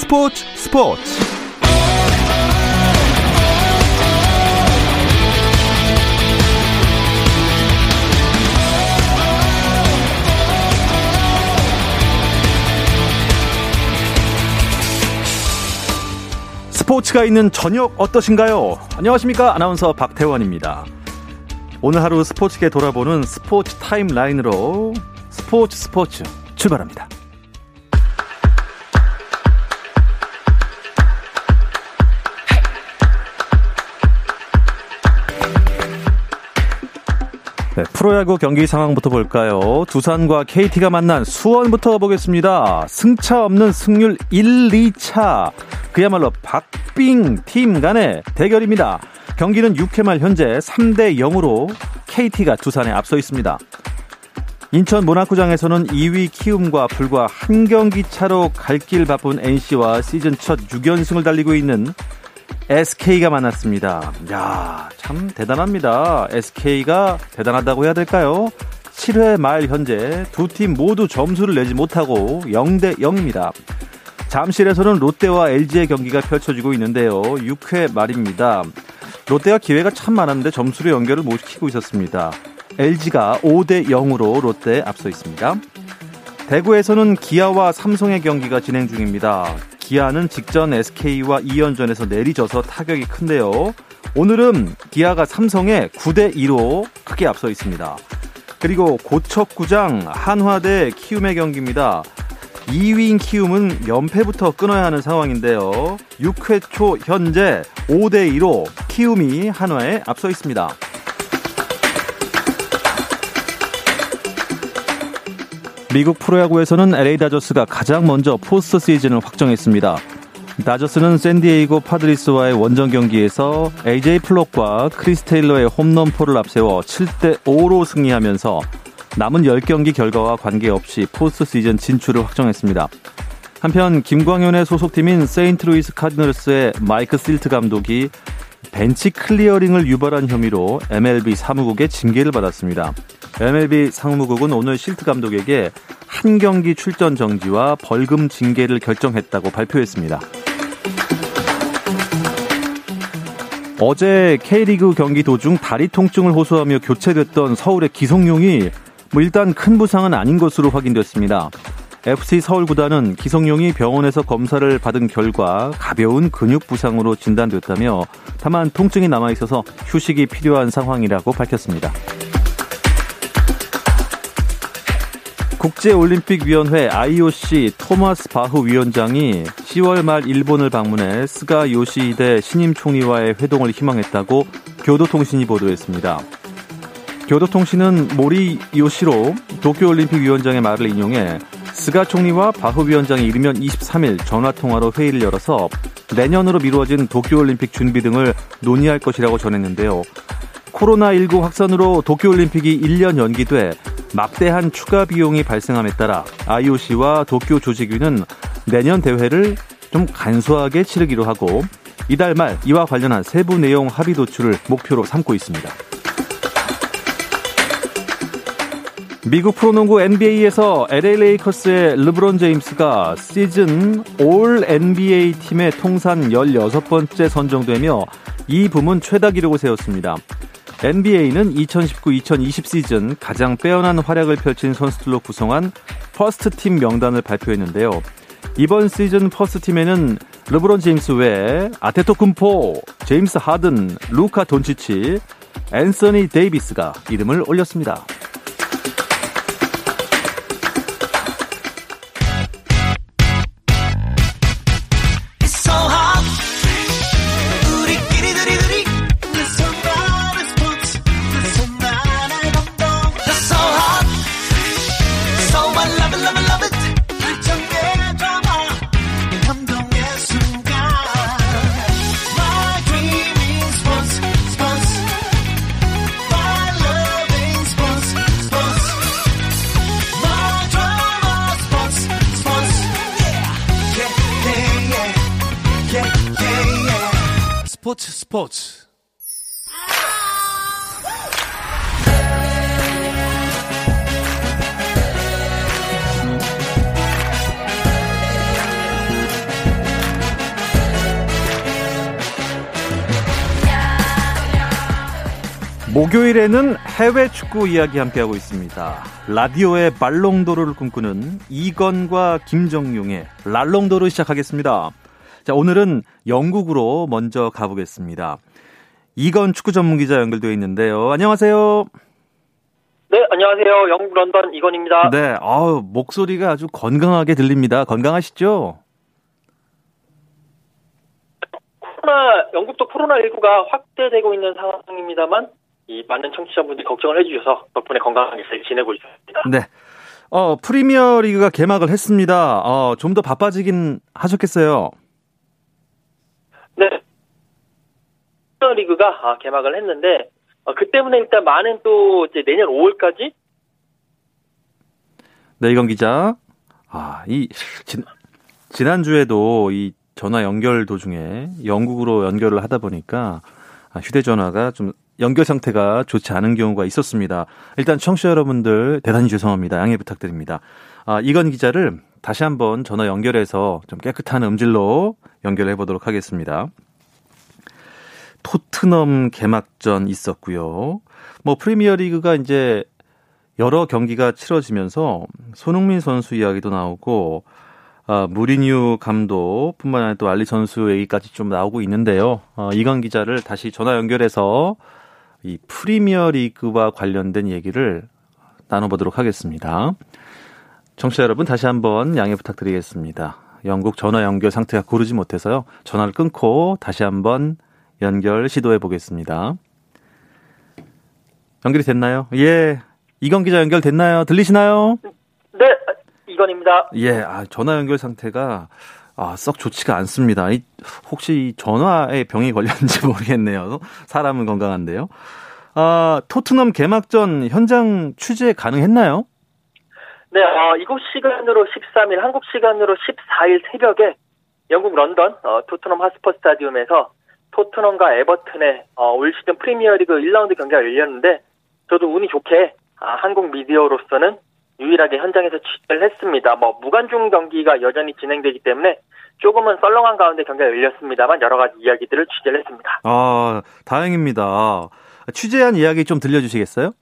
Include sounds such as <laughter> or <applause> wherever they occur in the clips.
스포츠 스포츠 스포츠가 있는 저녁 어떠신가요? 안녕하십니까 아나운서 박태원입니다. 오늘 하루 스포츠계 돌아보는 스포츠 타임라인으로 스포츠 스포츠 출발합니다. 네, 프로야구 경기 상황부터 볼까요? 두산과 KT가 만난 수원부터 보겠습니다. 승차 없는 승률 1, 2차. 그야말로 박빙 팀 간의 대결입니다. 경기는 6회 말 현재 3대 0으로 KT가 두산에 앞서 있습니다. 인천 모나코장에서는 2위 키움과 불과 한 경기 차로 갈 길 바쁜 NC와 시즌 첫 6연승을 달리고 있는 SK가 만났습니다. 야, 참 대단합니다. SK가 대단하다고 해야 될까요? 7회 말 현재 두 팀 모두 점수를 내지 못하고 0대 0입니다. 잠실에서는 롯데와 LG의 경기가 펼쳐지고 있는데요. 6회 말입니다. 롯데가 기회가 참 많았는데 점수로 연결을 못 시키고 있었습니다. LG가 5대 0으로 롯데에 앞서 있습니다. 대구에서는 기아와 삼성의 경기가 진행 중입니다. 기아는 직전 SK와 2연전에서 내리져서 타격이 큰데요. 오늘은 기아가 삼성에 9대 2로 크게 앞서 있습니다. 그리고 고척구장 한화대 키움의 경기입니다. 2위인 키움은 연패부터 끊어야 하는 상황인데요. 6회 초 현재 5대 2로 키움이 한화에 앞서 있습니다. 미국 프로야구에서는 LA 다저스가 가장 먼저 포스트 시즌을 확정했습니다. 다저스는 샌디에이고 파드리스와의 원정 경기에서 AJ 폴락과 크리스 테일러의 홈런포를 앞세워 7대 5로 승리하면서 남은 10경기 결과와 관계없이 포스트 시즌 진출을 확정했습니다. 한편 김광현의 소속팀인 세인트루이스 카디널스의 마이크 실트 감독이 벤치 클리어링을 유발한 혐의로 MLB 사무국의 징계를 받았습니다. MLB 사무국은 오늘 실트 감독에게 한 경기 출전 정지와 벌금 징계를 결정했다고 발표했습니다. 어제 K리그 경기 도중 다리 통증을 호소하며 교체됐던 서울의 기성용이 뭐 일단 큰 부상은 아닌 것으로 확인됐습니다. FC 서울 구단은 기성용이 병원에서 검사를 받은 결과 가벼운 근육 부상으로 진단됐다며 다만 통증이 남아 있어서 휴식이 필요한 상황이라고 밝혔습니다. 국제올림픽위원회 IOC 토마스 바흐 위원장이 10월 말 일본을 방문해 스가 요시히데 신임 총리와의 회동을 희망했다고 교도통신이 보도했습니다. 교도통신은 모리 요시로 도쿄올림픽 위원장의 말을 인용해 스가 총리와 바흐 위원장이 이르면 23일 전화통화로 회의를 열어서 내년으로 미루어진 도쿄올림픽 준비 등을 논의할 것이라고 전했는데요. 코로나19 확산으로 도쿄올림픽이 1년 연기돼 막대한 추가 비용이 발생함에 따라 IOC와 도쿄 조직위는 내년 대회를 좀 간소하게 치르기로 하고 이달 말 이와 관련한 세부 내용 합의 도출을 목표로 삼고 있습니다. 미국 프로농구 NBA에서 LA 레이커스의 르브론 제임스가 시즌 올 NBA 팀의 통산 16번째 선정되며 이 부문 최다 기록을 세웠습니다. NBA는 2019-2020 시즌 가장 빼어난 활약을 펼친 선수들로 구성한 퍼스트 팀 명단을 발표했는데요. 이번 시즌 퍼스트 팀에는 르브론 제임스 외에 아데토쿤보, 제임스 하든, 루카 돈치치, 앤서니 데이비스가 이름을 올렸습니다. 목요일에는 해외 축구 이야기 함께하고 있습니다. 라디오의 발롱도르를 꿈꾸는 이건과 김정용의 랄롱도르 시작하겠습니다. 자, 오늘은 영국으로 먼저 가보겠습니다. 이건 축구 전문 기자 연결되어 있는데요. 안녕하세요. 네, 안녕하세요. 영국 런던 이건입니다. 네, 아우, 목소리가 아주 건강하게 들립니다. 건강하시죠? 코로나, 영국도 코로나19가 확대되고 있는 상황입니다만, 이 많은 청취자분들이 걱정을 해주셔서 덕분에 건강하게 잘 지내고 있습니다. 네. 어, 프리미어 리그가 개막을 했습니다. 어, 좀 더 바빠지긴 하셨겠어요. 네. 프리미어 리그가 아, 개막을 했는데, 어, 그 때문에 일단 많은 또 이제 내년 5월까지 네, 이건 기자. 아, 이, 진, 지난주에도 이 전화 연결 도중에 영국으로 연결을 하다 보니까 아, 휴대전화가 좀 연결 상태가 좋지 않은 경우가 있었습니다. 일단 청취자 여러분들 대단히 죄송합니다. 양해 부탁드립니다. 아, 이건 기자를 다시 한번 전화 연결해서 좀 깨끗한 음질로 연결해 보도록 하겠습니다. 토트넘 개막전 있었고요. 뭐 프리미어 리그가 이제 여러 경기가 치러지면서 손흥민 선수 이야기도 나오고 아, 무리뉴 감독뿐만 아니라 또 알리 선수 얘기까지 좀 나오고 있는데요. 어, 이건 기자를 다시 전화 연결해서 이 프리미어 리그와 관련된 얘기를 나눠보도록 하겠습니다. 청취자 여러분 다시 한번 양해 부탁드리겠습니다. 영국 전화 연결 상태가 고르지 못해서요. 전화를 끊고 다시 한번 연결 시도해 보겠습니다. 연결이 됐나요? 예. 이건 기자 연결 됐나요? 들리시나요? 네, 이건입니다. 예, 아, 전화 연결 상태가 아, 썩 좋지가 않습니다. 이, 혹시 전화에 병이 걸렸는지 <laughs> 모르겠네요. 사람은 건강한데요. 아, 토트넘 개막전 현장 취재 가능했나요? 네, 어, 이곳 시간으로 13일, 한국 시간으로 14일 새벽에 영국 런던 어, 토트넘 하스퍼 스타디움에서 토트넘과 에버튼의 어, 올 시즌 프리미어리그 1라운드 경기가 열렸는데 저도 운이 좋게 아, 한국 미디어로서는 유일하게 현장에서 취재를 했습니다. 뭐 무관중 경기가 여전히 진행되기 때문에 조금은 썰렁한 가운데 경기가 열렸습니다만 여러 가지 이야기들을 취재를 했습니다. 아, 다행입니다. 취재한 이야기 좀 들려주시겠어요?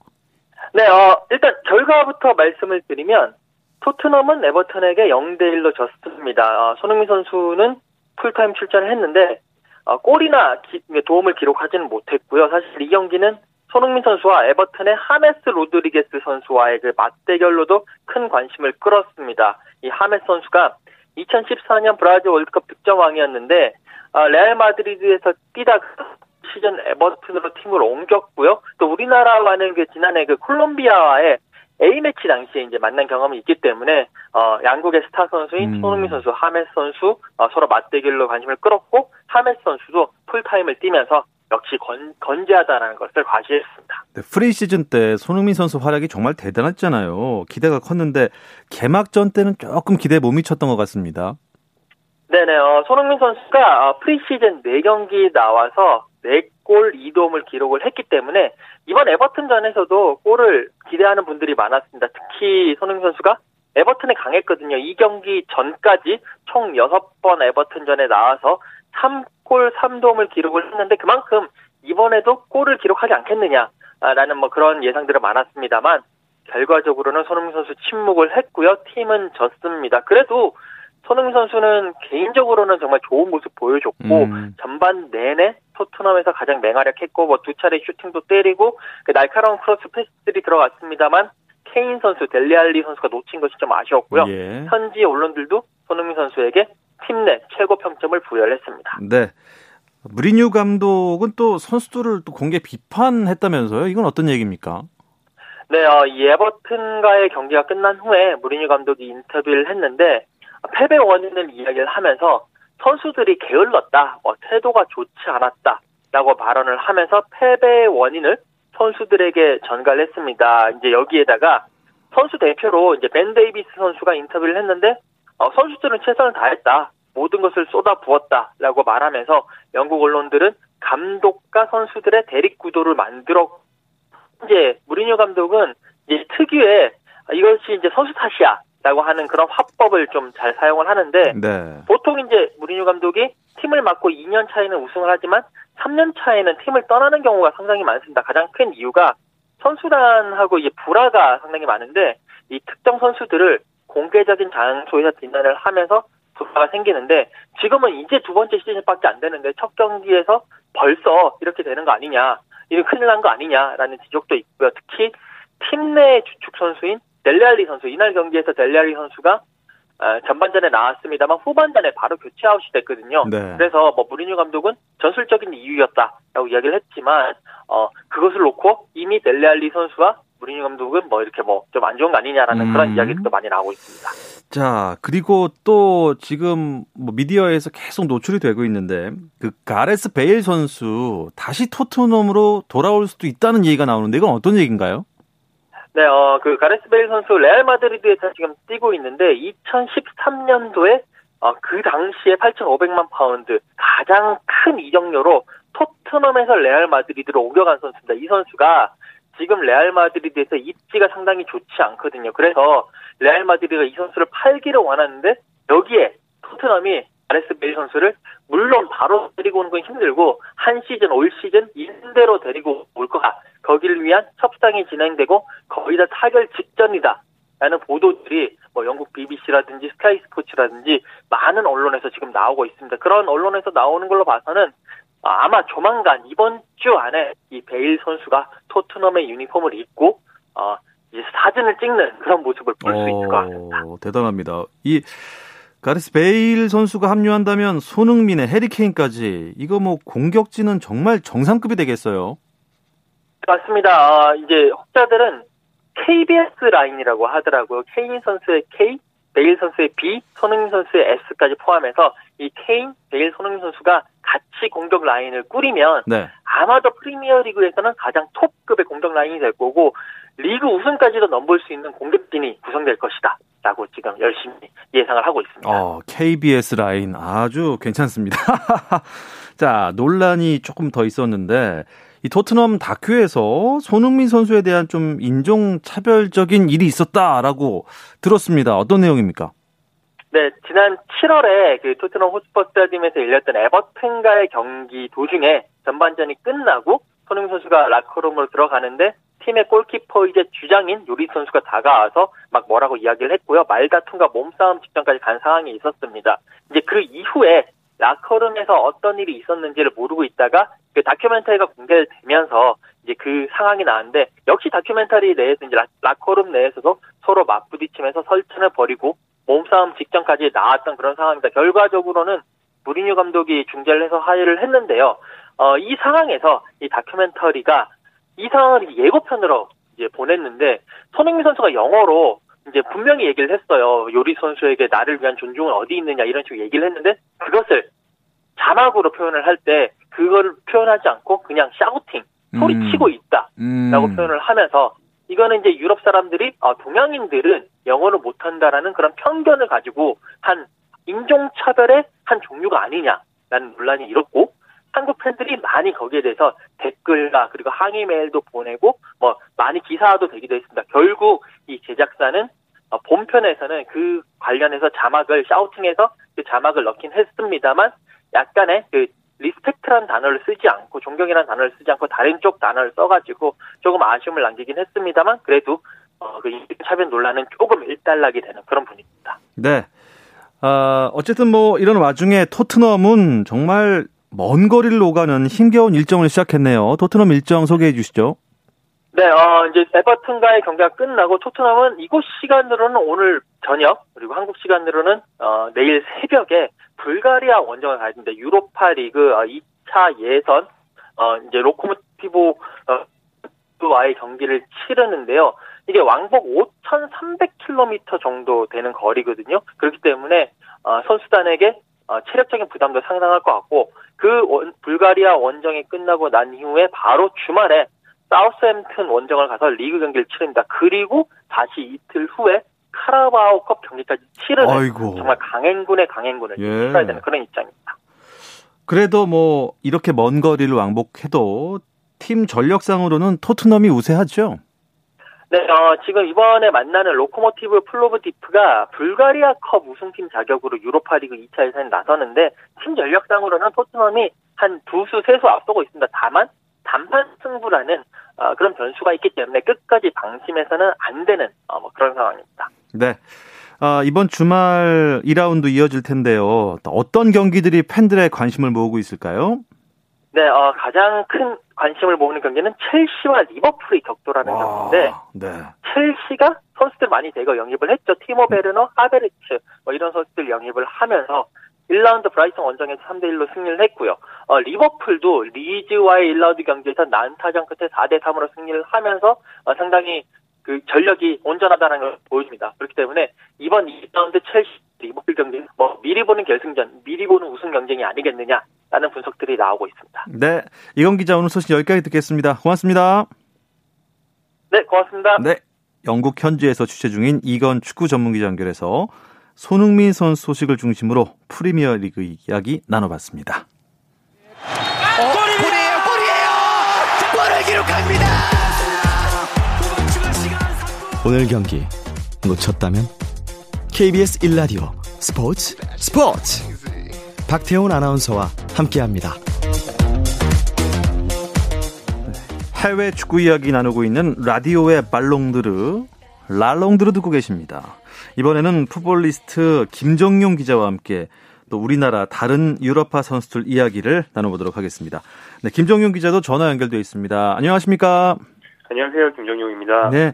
네, 어, 일단 결과부터 말씀을 드리면 토트넘은 에버턴에게 0대 1로 졌습니다. 어, 손흥민 선수는 풀타임 출전을 했는데 어, 골이나 기, 도움을 기록하지는 못했고요. 사실 이 경기는 손흥민 선수와 에버튼의 하메스 로드리게스 선수와의 그 맞대결로도 큰 관심을 끌었습니다. 이 하메스 선수가 2014년 브라질 월드컵 득점왕이었는데 어, 레알 마드리드에서 뛰다가 시즌 에버튼으로 팀을 옮겼고요. 또 우리나라와는 그 지난해 그 콜롬비아와의 A매치 당시에 이제 만난 경험이 있기 때문에 어 양국의 스타 선수인 음. 손흥민 선수, 하메스 선수 어, 서로 맞대결로 관심을 끌었고 하메스 선수도 풀타임을 뛰면서 역시 건, 건재하다라는 것을 과시했습니다. 네, 프리 시즌 때 손흥민 선수 활약이 정말 대단했잖아요. 기대가 컸는데 개막전 때는 조금 기대에 못 미쳤던 것 같습니다. 네네, 어, 손흥민 선수가 어, 프리 시즌 4경기 나와서 4골 2도움을 기록을 했기 때문에 이번 에버튼전에서도 골을 기대하는 분들이 많았습니다. 특히 손흥민 선수가 에버튼에 강했거든요. 이 경기 전까지 총 6번 에버튼전에 나와서 3 골 3도움을 기록을 했는데 그만큼 이번에도 골을 기록하지 않겠느냐라는 뭐 그런 예상들은 많았습니다만 결과적으로는 손흥민 선수 침묵을 했고요. 팀은 졌습니다. 그래도 손흥민 선수는 개인적으로는 정말 좋은 모습 보여줬고 음. 전반 내내 토트넘에서 가장 맹활약했고 뭐 두 차례 슈팅도 때리고 그 날카로운 크로스 패스들이 들어갔습니다만 케인 선수, 델리알리 선수가 놓친 것이 좀 아쉬웠고요. 예. 현지 언론들도 손흥민 선수에게 팀 내 최고 평점을 부여를 했습니다. 네. 무리뉴 감독은 또 선수들을 또 공개 비판했다면서요? 이건 어떤 얘기입니까? 네, 어, 이 에버튼과의 경기가 끝난 후에 무리뉴 감독이 인터뷰를 했는데 패배 원인을 이야기를 하면서 선수들이 게을렀다, 뭐 태도가 좋지 않았다라고 발언을 하면서 패배의 원인을 선수들에게 전가를 했습니다. 이제 여기에다가 선수 대표로 이제 벤 데이비스 선수가 인터뷰를 했는데 어, 선수들은 최선을 다했다. 모든 것을 쏟아 부었다라고 말하면서 영국 언론들은 감독과 선수들의 대립 구도를 만들어 이제 무리뉴 감독은 이제 특유의 이것이 이제 선수 탓이야라고 하는 그런 화법을 좀 잘 사용을 하는데 네. 보통 이제 무리뉴 감독이 팀을 맡고 2년 차이는 우승을 하지만 3년 차에는 팀을 떠나는 경우가 상당히 많습니다. 가장 큰 이유가 선수단하고 이제 불화가 상당히 많은데 이 특정 선수들을 공개적인 장소에서 비난을 하면서 불화가 생기는데 지금은 이제 두 번째 시즌밖에 안 되는데 첫 경기에서 벌써 이렇게 되는 거 아니냐, 이거 큰일 난 거 아니냐라는 지적도 있고요. 특히 팀 내 주축 선수인 델리알리 선수 이날 경기에서 델리알리 선수가 어, 전반전에 나왔습니다만 후반전에 바로 교체 아웃이 됐거든요. 네. 그래서 뭐 무리뉴 감독은 전술적인 이유였다라고 이야기를 했지만 어 그것을 놓고 이미 델레알리 선수와 무리뉴 감독은 뭐 이렇게 뭐 좀 안 좋은 거 아니냐라는 음. 그런 이야기도 많이 나오고 있습니다. 자 그리고 또 지금 뭐 미디어에서 계속 노출이 되고 있는데 그 가레스 베일 선수 다시 토트넘으로 돌아올 수도 있다는 얘기가 나오는데 이건 어떤 얘기인가요? 네, 어, 그 가레스 베일 선수 레알 마드리드에서 지금 뛰고 있는데 2013년도에 어, 그 당시에 8,500만 파운드 가장 큰 이적료로 토트넘에서 레알 마드리드로 옮겨간 선수입니다. 이 선수가 지금 레알 마드리드에서 입지가 상당히 좋지 않거든요. 그래서 레알 마드리드가 이 선수를 팔기를 원하는데 여기에 토트넘이 가레스 베일 선수를 물론 바로 데리고 오는 건 힘들고 한 시즌 올 시즌 임대로 데리고 올 거다. 거기를 위한 협상이 진행되고 거의 다 타결 직전이다. 라는 보도들이 뭐 영국 BBC라든지 스카이 스포츠라든지 많은 언론에서 지금 나오고 있습니다. 그런 언론에서 나오는 걸로 봐서는 아마 조만간 이번 주 안에 이 베일 선수가 토트넘의 유니폼을 입고 어 이제 사진을 찍는 그런 모습을 볼 수 있을 것 같습니다. 대단합니다. 이 가레스 베일 선수가 합류한다면 손흥민의 해리케인까지 이거 뭐 공격진은 정말 정상급이 되겠어요. 맞습니다. 어, 이제 혹자들은 KBS 라인이라고 하더라고요. 케인 선수의 K, 베일 선수의 B, 손흥민 선수의 S까지 포함해서 이 케인, 베일, 손흥민 선수가 같이 공격 라인을 꾸리면 네. 아마도 프리미어리그에서는 가장 톱급의 공격 라인이 될 거고 리그 우승까지도 넘볼 수 있는 공격진이 구성될 것이다. 라고 지금 열심히 예상을 하고 있습니다. 어, KBS 라인 아주 괜찮습니다. <laughs> 자, 논란이 조금 더 있었는데 이 토트넘 다큐에서 손흥민 선수에 대한 좀 인종 차별적인 일이 있었다라고 들었습니다. 어떤 내용입니까? 네, 지난 7월에 그 토트넘 호스퍼 스타디움에서 열렸던 에버튼과의 경기 도중에 전반전이 끝나고 손흥민 선수가 라커룸으로 들어가는데 팀의 골키퍼이자 주장인 요리 선수가 다가와서 막 뭐라고 이야기를 했고요. 말다툼과 몸싸움 직전까지 간 상황이 있었습니다. 이제 그 이후에 라커룸에서 어떤 일이 있었는지를 모르고 있다가 그 다큐멘터리가 공개되면서 이제 그 상황이 나왔는데 역시 다큐멘터리 내에서 이제 라, 커룸 내에서도 서로 맞부딪히면서 설전을 벌이고 몸싸움 직전까지 나왔던 그런 상황입니다. 결과적으로는 무리뉴 감독이 중재를 해서 하의를 했는데요. 어, 이 상황에서 이 다큐멘터리가 이 상황을 예고편으로 이제 보냈는데 손흥민 선수가 영어로 이제 분명히 얘기를 했어요. 요리 선수에게 나를 위한 존중은 어디 있느냐 이런 식으로 얘기를 했는데 그것을 자막으로 표현을 할 때 그걸 표현하지 않고 그냥 샤우팅 소리치고 음. 있다라고 음. 표현을 하면서 이거는 이제 유럽 사람들이 어, 동양인들은 영어를 못한다라는 그런 편견을 가지고 한 인종차별의 한 종류가 아니냐라는 논란이 일었고 한국 팬들이 많이 거기에 대해서 댓글과 그리고 항의 메일도 보내고 뭐 많이 기사화도 되기도 했습니다. 결국 이 제작사는 어, 본편에서는 그 관련해서 자막을 샤우팅해서 그 자막을 넣긴 했습니다만 약간의 그 respect라는 단어를 쓰지 않고 존경이라는 단어를 쓰지 않고 다른 쪽 단어를 써가지고 조금 아쉬움을 남기긴 했습니다만 그래도 어, 그 차별 논란은 조금 일단락이 되는 그런 분위기입니다. 네. 어, 어쨌든 뭐 이런 와중에 토트넘은 정말 먼 거리를 오가는 힘겨운 일정을 시작했네요. 토트넘 일정 소개해 주시죠. 네, 어, 이제 에버튼과의 경기가 끝나고 토트넘은 이곳 시간으로는 오늘 저녁 그리고 한국 시간으로는 어, 내일 새벽에 불가리아 원정을 가야 됩니다. 유로파 리그 2차 어, 예선 어, 이제 로코모티보 와의 경기를 치르는데요. 이게 왕복 5,300km 정도 되는 거리거든요. 그렇기 때문에 어, 선수단에게 어, 체력적인 부담도 상당할 것 같고 그 원, 불가리아 원정이 끝나고 난 이후에 바로 주말에 사우스햄튼 원정을 가서 리그 경기를 치릅니다. 그리고 다시 이틀 후에 카라바오컵 경기까지 치르는. 정말 강행군에 강행군을 예. 치러야 되는 그런 입장입니다. 그래도 뭐 이렇게 먼 거리를 왕복해도 팀 전력상으로는 토트넘이 우세하죠. 네, 어, 지금 이번에 만나는 로코모티브 플로브디프가 불가리아컵 우승팀 자격으로 유로파리그 2차 예선에 나서는데 팀 전력상으로는 토트넘이 한 두 수, 세 수 앞서고 있습니다. 다만 단판 승부라는 어, 그런 변수가 있기 때문에 끝까지 방심해서는 안 되는 어, 뭐 그런 상황입니다. 네. 아, 이번 주말 2라운드 이어질 텐데요. 어떤 경기들이 팬들의 관심을 모으고 있을까요? 네, 어, 가장 큰 관심을 모으는 경기는 첼시와 리버풀의 격돌하는 와, 경기인데 네. 첼시가 선수들 많이 대거 영입을 했죠. 티모 베르너, 하베르츠 뭐 이런 선수들 영입을 하면서 1라운드 브라이턴 원정에서 3대 1로 승리를 했고요. 어, 리버풀도 리즈와의 1라운드 경기에서 난타전 끝에 4대 3으로 승리를 하면서 어, 상당히 그 전력이 온전하다는 걸 보여줍니다. 그렇기 때문에 이번 2라운드 첼시 리버풀 경기 뭐 미리 보는 결승전, 미리 보는 우승 경쟁이 아니겠느냐라는 분석들이 나오고 있습니다. 네, 이건 기자 오늘 소식 여기까지 듣겠습니다. 고맙습니다. 네, 고맙습니다. 네, 영국 현지에서 취재 중인 이건 축구 전문 기자 연결해서 손흥민 선수 소식을 중심으로 프리미어 리그 이야기 나눠봤습니다. 어, 골이에요, 골이에요, 골을 기록합니다. 오늘 경기 놓쳤다면 KBS 1라디오 스포츠 스포츠 박태훈 아나운서와 함께합니다. 해외 축구 이야기 나누고 있는 라디오의 발롱드르 랄롱드르 듣고 계십니다. 이번에는 풋볼리스트 김정용 기자와 함께 또 우리나라 다른 유럽파 선수들 이야기를 나눠보도록 하겠습니다. 네, 김정용 기자도 전화 연결되어 있습니다. 안녕하십니까? 안녕하세요, 김정용입니다. 네,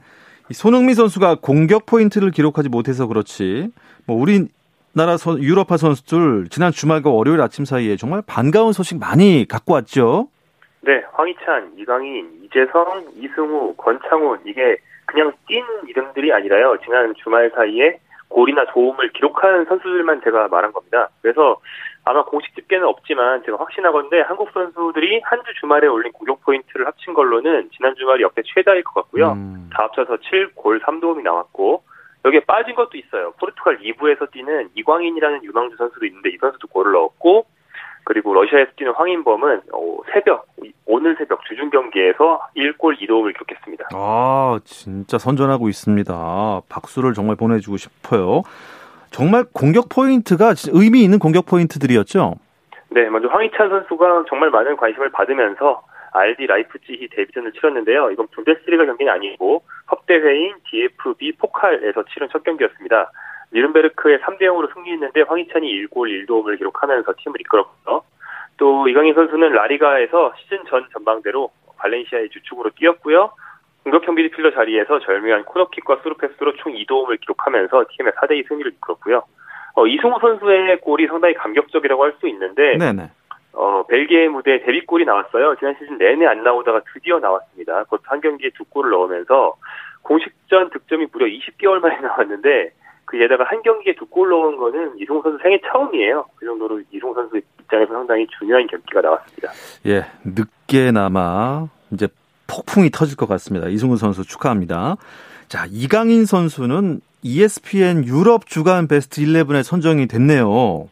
손흥민 선수가 공격 포인트를 기록하지 못해서 그렇지 뭐 우리 나라 선, 유럽파 선수들 지난 주말과 월요일 아침 사이에 정말 반가운 소식 많이 갖고 왔죠. 네, 황희찬, 이강인, 이재성, 이승우, 권창훈 이게 그냥 뛴 이름들이 아니라요. 지난 주말 사이에 골이나 도움을 기록한 선수들만 제가 말한 겁니다. 그래서 아마 공식 집계는 없지만 제가 확신하건데 한국 선수들이 한 주 주말에 올린 공격 포인트를 합친 걸로는 지난 주말이 역대 최다일 것 같고요. 음. 다 합쳐서 7골 3도움이 나왔고 여기에 빠진 것도 있어요. 포르투갈 2부에서 뛰는 이광인이라는 유망주 선수도 있는데 이 선수도 골을 넣었고 그리고 러시아에서 뛰는 황인범은 어, 새벽 오늘 새벽 주중 경기에서 1골 2도움을 기록했습니다. 아 진짜 선전하고 있습니다. 박수를 정말 보내주고 싶어요. 정말 공격 포인트가 의미 있는 공격 포인트들이었죠. 네, 먼저 황희찬 선수가 정말 많은 관심을 받으면서 RB 라이프치히 데뷔전을 치렀는데요. 이건 분데스리가 경기는 아니고 컵대회인 DFB 포칼에서 치른 첫 경기였습니다. 뉘른베르크에 3대 0으로 승리했는데 황희찬이 1골 1도움을 기록하면서 팀을 이끌었고요. 또 이강인 선수는 라리가에서 시즌 전 전방대로 발렌시아의 주축으로 뛰었고요. 공격형 미드필더 자리에서 절묘한 코너킥과 스루패스로 총 2도움을 기록하면서 팀의 4대2 승리를 이끌었고요. 어, 이승우 선수의 골이 상당히 감격적이라고 할 수 있는데 네네. 어, 벨기에 무대 데뷔골이 나왔어요. 지난 시즌 내내 안 나오다가 드디어 나왔습니다. 그것도 한 경기에 두 골을 넣으면서 공식전 득점이 무려 20개월 만에 나왔는데 그 게다가 한 경기에 두 골 넣은 거는 이승우 선수 생애 처음이에요. 그 정도로 이승우 선수 입장에서 상당히 중요한 경기가 나왔습니다. 예, 늦게나마 이제 폭풍이 터질 것 같습니다. 이승우 선수 축하합니다. 자, 이강인 선수는 ESPN 유럽 주간 베스트 11에 선정이 됐네요.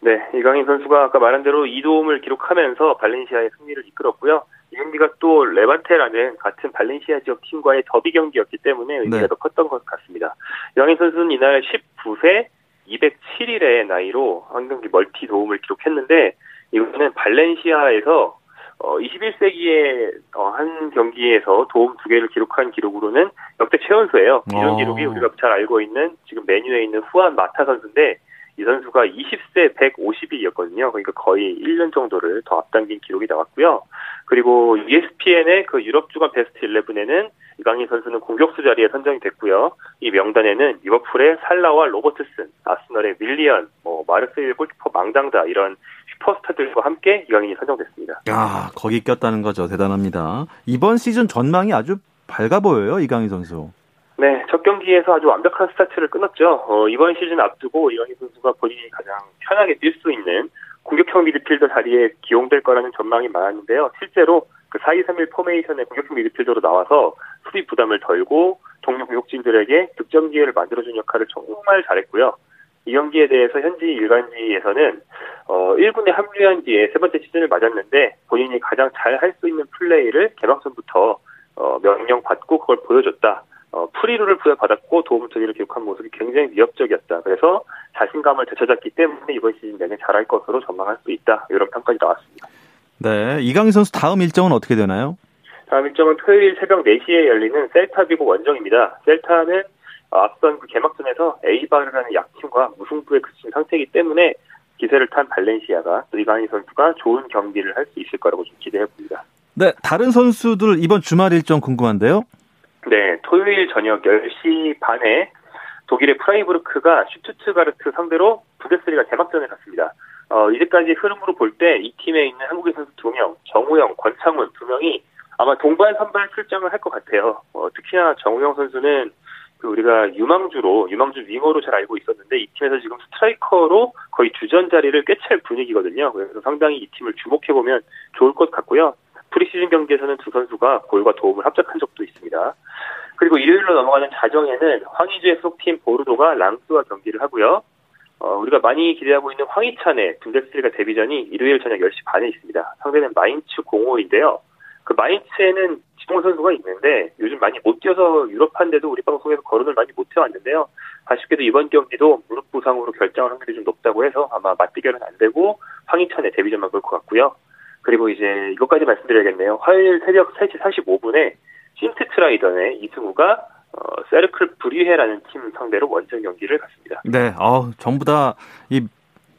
네, 이강인 선수가 아까 말한 대로 2도움을 기록하면서 발렌시아의 승리를 이끌었고요. 이 경기가 또 레반테라는 같은 발렌시아 지역 팀과의 더비 경기였기 때문에 의미가 네. 더 컸던 것 같습니다. 이강인 선수는 이날 19세 207일의 나이로 한 경기 멀티 도움을 기록했는데 이거는 발렌시아에서 어, 21세기에 어, 한 경기에서 도움 두 개를 기록한 기록으로는 역대 최연소예요. 이런 어. 기록이 우리가 잘 알고 있는 지금 메뉴에 있는 후안 마타 선수인데 이 선수가 20세 150일이었거든요. 그러니까 거의 1년 정도를 더 앞당긴 기록이 나왔고요. 그리고 ESPN의 그 유럽 주간 베스트 11에는 이강인 선수는 공격수 자리에 선정이 됐고요. 이 명단에는 리버풀의 살라와 로버트슨, 아스널의 윌리언, 뭐 마르세유의 골키퍼 망당다 이런 슈퍼스타들과 함께 이강인이 선정됐습니다. 야, 거기 꼈다는 거죠. 대단합니다. 이번 시즌 전망이 아주 밝아 보여요, 이강인 선수. 네, 첫 경기에서 아주 완벽한 스타트를 끊었죠. 어, 이번 시즌 앞두고 이강인 선수가 본인이 가장 편하게 뛸 수 있는 공격형 미드필더 자리에 기용될 거라는 전망이 많았는데요. 실제로 그 4-2-3-1 포메이션의 공격형 미드필더로 나와서 수비 부담을 덜고 동료 공격진들에게 득점 기회를 만들어준 역할을 정말 잘했고요. 이 경기에 대해서 현지 일간지에서는 어 1군에 합류한 뒤에 세 번째 시즌을 맞았는데 본인이 가장 잘 할 수 있는 플레이를 개막전부터 어 명령 받고 그걸 보여줬다. 어, 프리루를 부여받았고 도움 투기를 기록한 모습이 굉장히 위협적이었다. 그래서 자신감을 되찾았기 때문에 이번 시즌 내내 잘할 것으로 전망할 수 있다. 이런 평가가 나왔습니다. 네, 이강인 선수 다음 일정은 어떻게 되나요? 다음 일정은 토요일 새벽 4시에 열리는 셀타비고 원정입니다. 셀타는 앞선 그 개막전에서 에이바르라는 약팀과 무승부에 그친 상태이기 때문에 기세를 탄 발렌시아가 또 이강인 선수가 좋은 경기를 할 수 있을 거라고 좀 기대해 봅니다. 네, 다른 선수들 이번 주말 일정 궁금한데요. 네, 토요일 저녁 10시 반에 독일의 프라이부르크가 슈투트가르트 상대로 분데스리가 개막전을 갖습니다. 어, 이제까지 흐름으로 볼 때 이 팀에 있는 한국인 선수 2명, 정우영, 권창훈 2명이 아마 동반 선발 출장을 할 것 같아요. 어, 특히나 정우영 선수는 그 우리가 유망주로 유망주 윙어로 잘 알고 있었는데 이 팀에서 지금 스트라이커로 거의 주전 자리를 꿰찰 분위기거든요. 그래서 상당히 이 팀을 주목해 보면 좋을 것 같고요. 프리시즌 경기에서는 두 선수가 골과 도움을 합작한 적도 있습니다. 그리고 일요일로 넘어가는 자정에는 황의조의 소속팀 보르도가 랑스와 경기를 하고요. 어, 우리가 많이 기대하고 있는 황희찬의 분데스리가 데뷔전이 일요일 저녁 10시 반에 있습니다. 상대는 마인츠 05인데요. 그 마인츠에는 지동 선수가 있는데 요즘 많이 못 뛰어서 유럽한데도 우리 방송에서 거론을 많이 못 해왔는데요. 아쉽게도 이번 경기도 무릎 부상으로 결정할 확률이 좀 높다고 해서 아마 맞대결은 안 되고 황희찬의 데뷔전만 볼 것 같고요. 그리고 이제 이것까지 말씀드려야겠네요. 화요일 새벽 3시 45분에 신트트라이던의 이승우가 어, 세르클 브리헤라는 팀 상대로 원정 경기를 갔습니다. 네, 어, 전부 다 이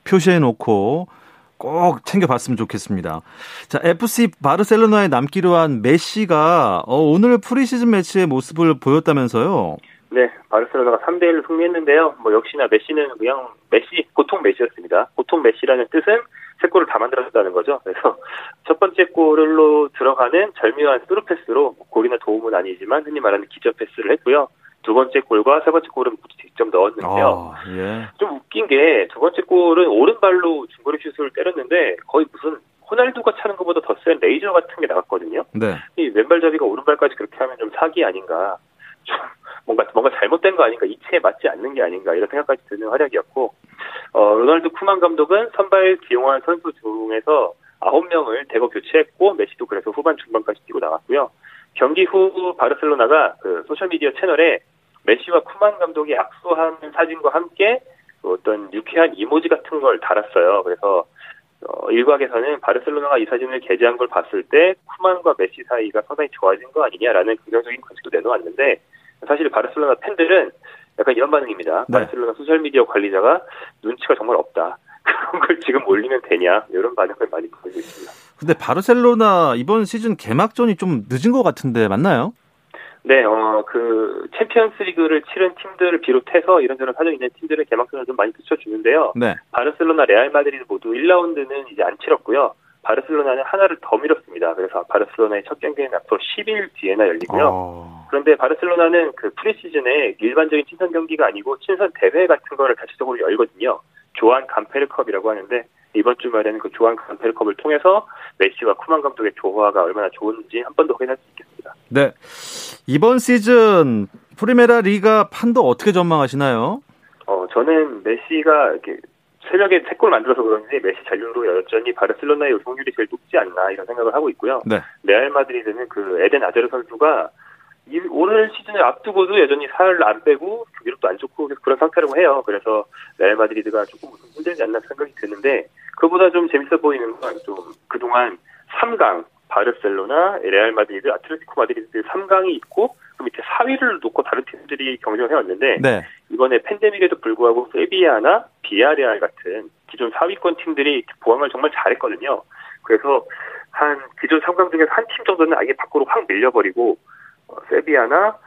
표시해 놓고 꼭 챙겨봤으면 좋겠습니다. 자, FC 바르셀로나에 남기로 한 메시가 어, 오늘 프리시즌 매치에 모습을 보였다면서요? 네, 바르셀로나가 3대 1로 승리했는데요. 뭐 역시나 메시는 그냥 메시 보통 메시였습니다. 보통 메시라는 뜻은 세 골을 다 만들었다는 거죠. 그래서 첫 번째 골로 들어가는 절묘한 스루 패스로 골이나 도움은 아니지만 흔히 말하는 기적 패스를 했고요. 두 번째 골과 세 번째 골은 모두 직접 넣었는데요. 아, 예. 좀 웃긴 게 두 번째 골은 오른발로 중거리 슛을 때렸는데 거의 무슨 호날두가 차는 것보다 더 센 레이저 같은 게 나갔거든요. 네. 이 왼발잡이가 오른발까지 그렇게 하면 좀 사기 아닌가. 좀 뭔가 뭔가 잘못된 거 아닌가 이치에 맞지 않는 게 아닌가 이런 생각까지 드는 활약이었고 어, 로날드 쿠만 감독은 선발 기용한 선수 중에서 9명을 대거 교체했고 메시도 그래서 후반 중반까지 뛰고 나왔고요. 경기 후 바르셀로나가 그 소셜 미디어 채널에 메시와 쿠만 감독이 악수하는 사진과 함께 그 어떤 유쾌한 이모지 같은 걸 달았어요. 그래서 어, 일각에서는 바르셀로나가 이 사진을 게재한 걸 봤을 때 쿠만과 메시 사이가 상당히 좋아진 거 아니냐라는 긍정적인 관측도 내놓았는데 사실 바르셀로나 팬들은 약간 이런 반응입니다. 네. 바르셀로나 소셜미디어 관리자가 눈치가 정말 없다. <laughs> 그런 걸 지금 올리면 되냐 이런 반응을 많이 보이고 있습니다. 근데 바르셀로나 이번 시즌 개막전이 좀 늦은 것 같은데 맞나요? 네, 어, 그, 챔피언스 리그를 치른 팀들을 비롯해서 이런저런 사정이 있는 팀들은 개막전을 좀 많이 늦춰주는데요. 네. 바르셀로나, 레알 마드리드 모두 1라운드는 이제 안 치렀고요. 바르셀로나는 하나를 더 밀었습니다. 그래서 바르셀로나의 첫 경기는 앞으로 10일 뒤에나 열리고요. 어... 그런데 바르셀로나는 그 프리시즌에 일반적인 친선 경기가 아니고 친선 대회 같은 거를 자체적으로 열거든요. 조한 간페르컵이라고 하는데 이번 주말에는 그 조한 간페르컵을 통해서 메시와 쿠만 감독의 조화가 얼마나 좋은지 한 번 더 확인할 수 있겠습니다. 네. 이번 시즌 프리메라 리가 판도 어떻게 전망하시나요? 어, 저는 메시가 이렇게 새벽에 세골 만들어서 그런지 메시 잔류로 여전히 바르셀로나의 우승률이 제일 높지 않나 이런 생각을 하고 있고요. 네. 레알 마드리드는 그 에덴 아자르 선수가 이, 올 시즌을 앞두고도 여전히 살을 안 빼고 경기력도 안 좋고 그런 상태라고 해요. 그래서 레알 마드리드가 조금 힘들지 않나 생각이 드는데 그보다 좀 재밌어 보이는 건 좀 그동안 3강 바르셀로나, 레알 마드리드, 아틀레티코 마드리드 3강이 있고 그 밑에 4위를 놓고 다른 팀들이 경쟁을 해왔는데 네. 이번에 팬데믹에도 불구하고 세비야나 비아레알 같은 기존 4위권 팀들이 보강을 정말 잘했거든요. 그래서 한 기존 3강 중에서 한팀 정도는 아예 밖으로 확 밀려버리고 어, 세비야나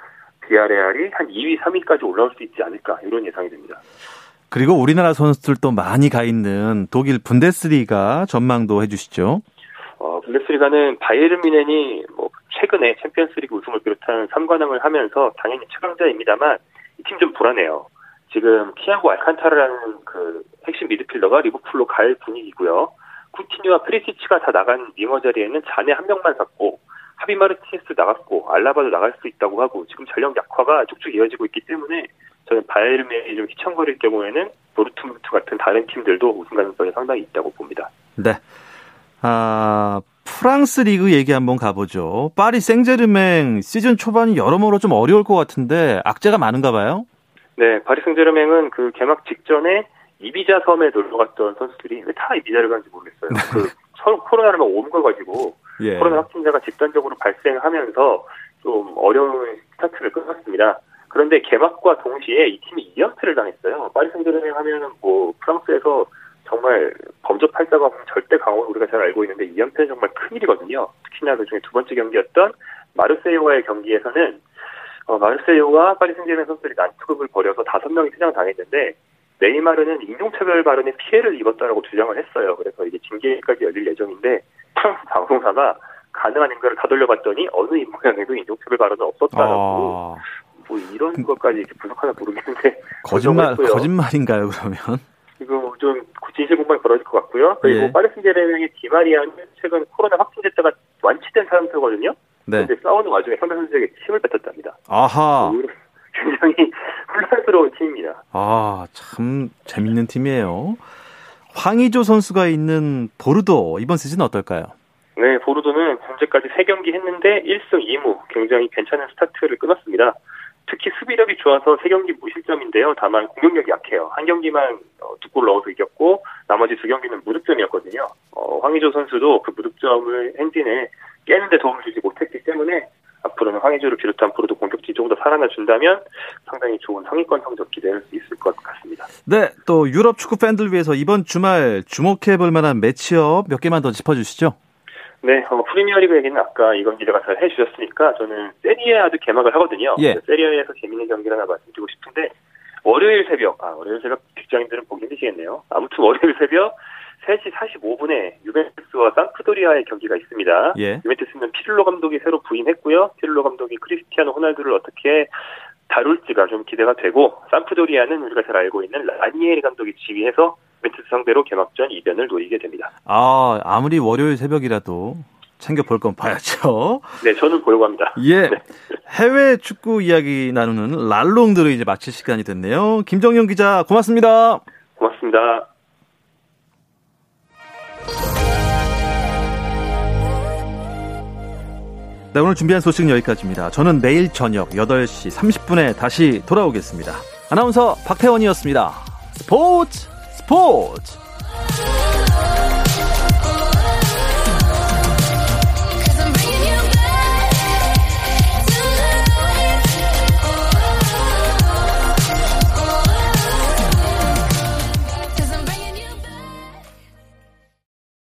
비아레알이 한 2위, 3위까지 올라올 수 있지 않을까 이런 예상이 됩니다. 그리고 우리나라 선수들도 많이 가 있는 독일 분데스리가 전망도 해주시죠. 어, 분데스리가는 바이에른 미넨이 뭐 최근에 챔피언스리그 우승을 비롯한 3관왕을 하면서 당연히 최강자입니다만 이 팀 좀 불안해요. 지금 티아고 알칸타라라는 그 핵심 미드필더가 리버풀로 갈 분위기고요. 쿠티뉴와 페리시치가 다 나간 윙어 자리에는 사네 한 명만 샀고 하비 마르티네스 나갔고 알라바도 나갈 수 있다고 하고 지금 전력 약화가 쭉쭉 이어지고 있기 때문에 저는 바이에른 뮌헨이 좀 휘청거릴 경우에는 도르트문트 같은 다른 팀들도 우승 가능성이 상당히 있다고 봅니다. 네. 아, 프랑스 리그 얘기 한번 가보죠. 파리 생제르맹 시즌 초반이 여러모로 좀 어려울 것 같은데 악재가 많은가 봐요? 네, 파리 생제르맹은 그 개막 직전에 이비자 섬에 놀러 갔던 선수들이 왜 다 이비자를 가는지 모르겠어요. 네. 그 서로 코로나를 막 옮겨 가지고 예. 코로나 확진자가 집단적으로 발생하면서 좀 어려운 스타트를 끊었습니다. 그런데 개막과 동시에 이 팀이 2연패를 당했어요. 파리 생제르맹 하면은 뭐 프랑스에서 정말 범접할 자가 없는 절대 강호를 우리가 잘 알고 있는데 2연패는 정말 큰일이거든요. 특히나 그중에 두 번째 경기였던 마르세유와의 경기에서는 어, 마르세유와 파리 생제르맹 선수들이 난투극을 벌여서 다섯 명이 퇴장 당했는데 네이마르는 인종차별 발언에 피해를 입었다라고 주장을 했어요. 그래서 이게 징계까지 열릴 예정인데 방송사가 가능한 인가를 다 돌려봤더니 어느 입모양에도 인종차별 발언은 없었다라고 아, 뭐 이런 것까지 이렇게 분석하나 모르겠는데 <laughs> 거짓말. 거짓말인가요 그러면? 지금 좀 진실 공방이 벌어질 것 같고요. 그리고 예. 파리 생제르맹의 디마리아는 최근 코로나 확진자가 완치된 사람들거든요. 네. 근데 싸우는 와중에 상대 선수에게 침을 뱉었답니다. 아하. 굉장히 <laughs> 혼란스러운 팀입니다. 아, 참 재밌는 팀이에요. 황의조 선수가 있는 보르도 이번 시즌 어떨까요? 네, 보르도는 현재까지 3경기 했는데 1승 2무 굉장히 괜찮은 스타트를 끊었습니다. 특히 수비력이 좋아서 3경기 무실점인데요. 다만 공격력이 약해요. 한 경기만 어, 두골 넣어서 이겼고 나머지 두 경기는 무득점이었거든요. 어, 황의조 선수도 그 무득점을 행진에 깨는데 도움을 주지 못했기 때문에 앞으로는 황의조를 비롯한 보르도 공격진이 조금 더 살아나 준다면 상당히 좋은 상위권 성적 기대할 수 있을 것 같습니다. 네, 또 유럽 축구 팬들 위해서 이번 주말 주목해 볼 만한 매치업 몇 개만 더 짚어주시죠. 네, 어, 프리미어리그 얘기는 아까 이건 기자가 잘 해주셨으니까 저는 세리아도 개막을 하거든요. 예. 세리아에서 재밌는 경기를 하나 말씀드리고 싶은데 월요일 새벽, 아 월요일 새벽 직장인들은 보기 힘드시겠네요. 아무튼 월요일 새벽 3시 45분에 유벤투스와 산프도리아의 경기가 있습니다. 예. 유벤투스는 피를로 감독이 새로 부임했고요. 피를로 감독이 크리스티아노 호날두를 어떻게 다룰지가 좀 기대가 되고 산프도리아는 우리가 잘 알고 있는 라니에리 감독이 지휘해서 유벤투스 상대로 개막전 이변을 노리게 됩니다. 아, 아무리 월요일 새벽이라도 챙겨 볼 건 봐야죠. 네, 저는 보려고 합니다. 예. 해외 축구 이야기 나누는 랄롱들을 이제 마칠 시간이 됐네요. 김정영 기자, 고맙습니다. 고맙습니다. 네, 오늘 준비한 소식은 여기까지입니다. 저는 내일 저녁 8시 30분에 다시 돌아오겠습니다. 아나운서 박태원이었습니다. 스포츠, 스포츠!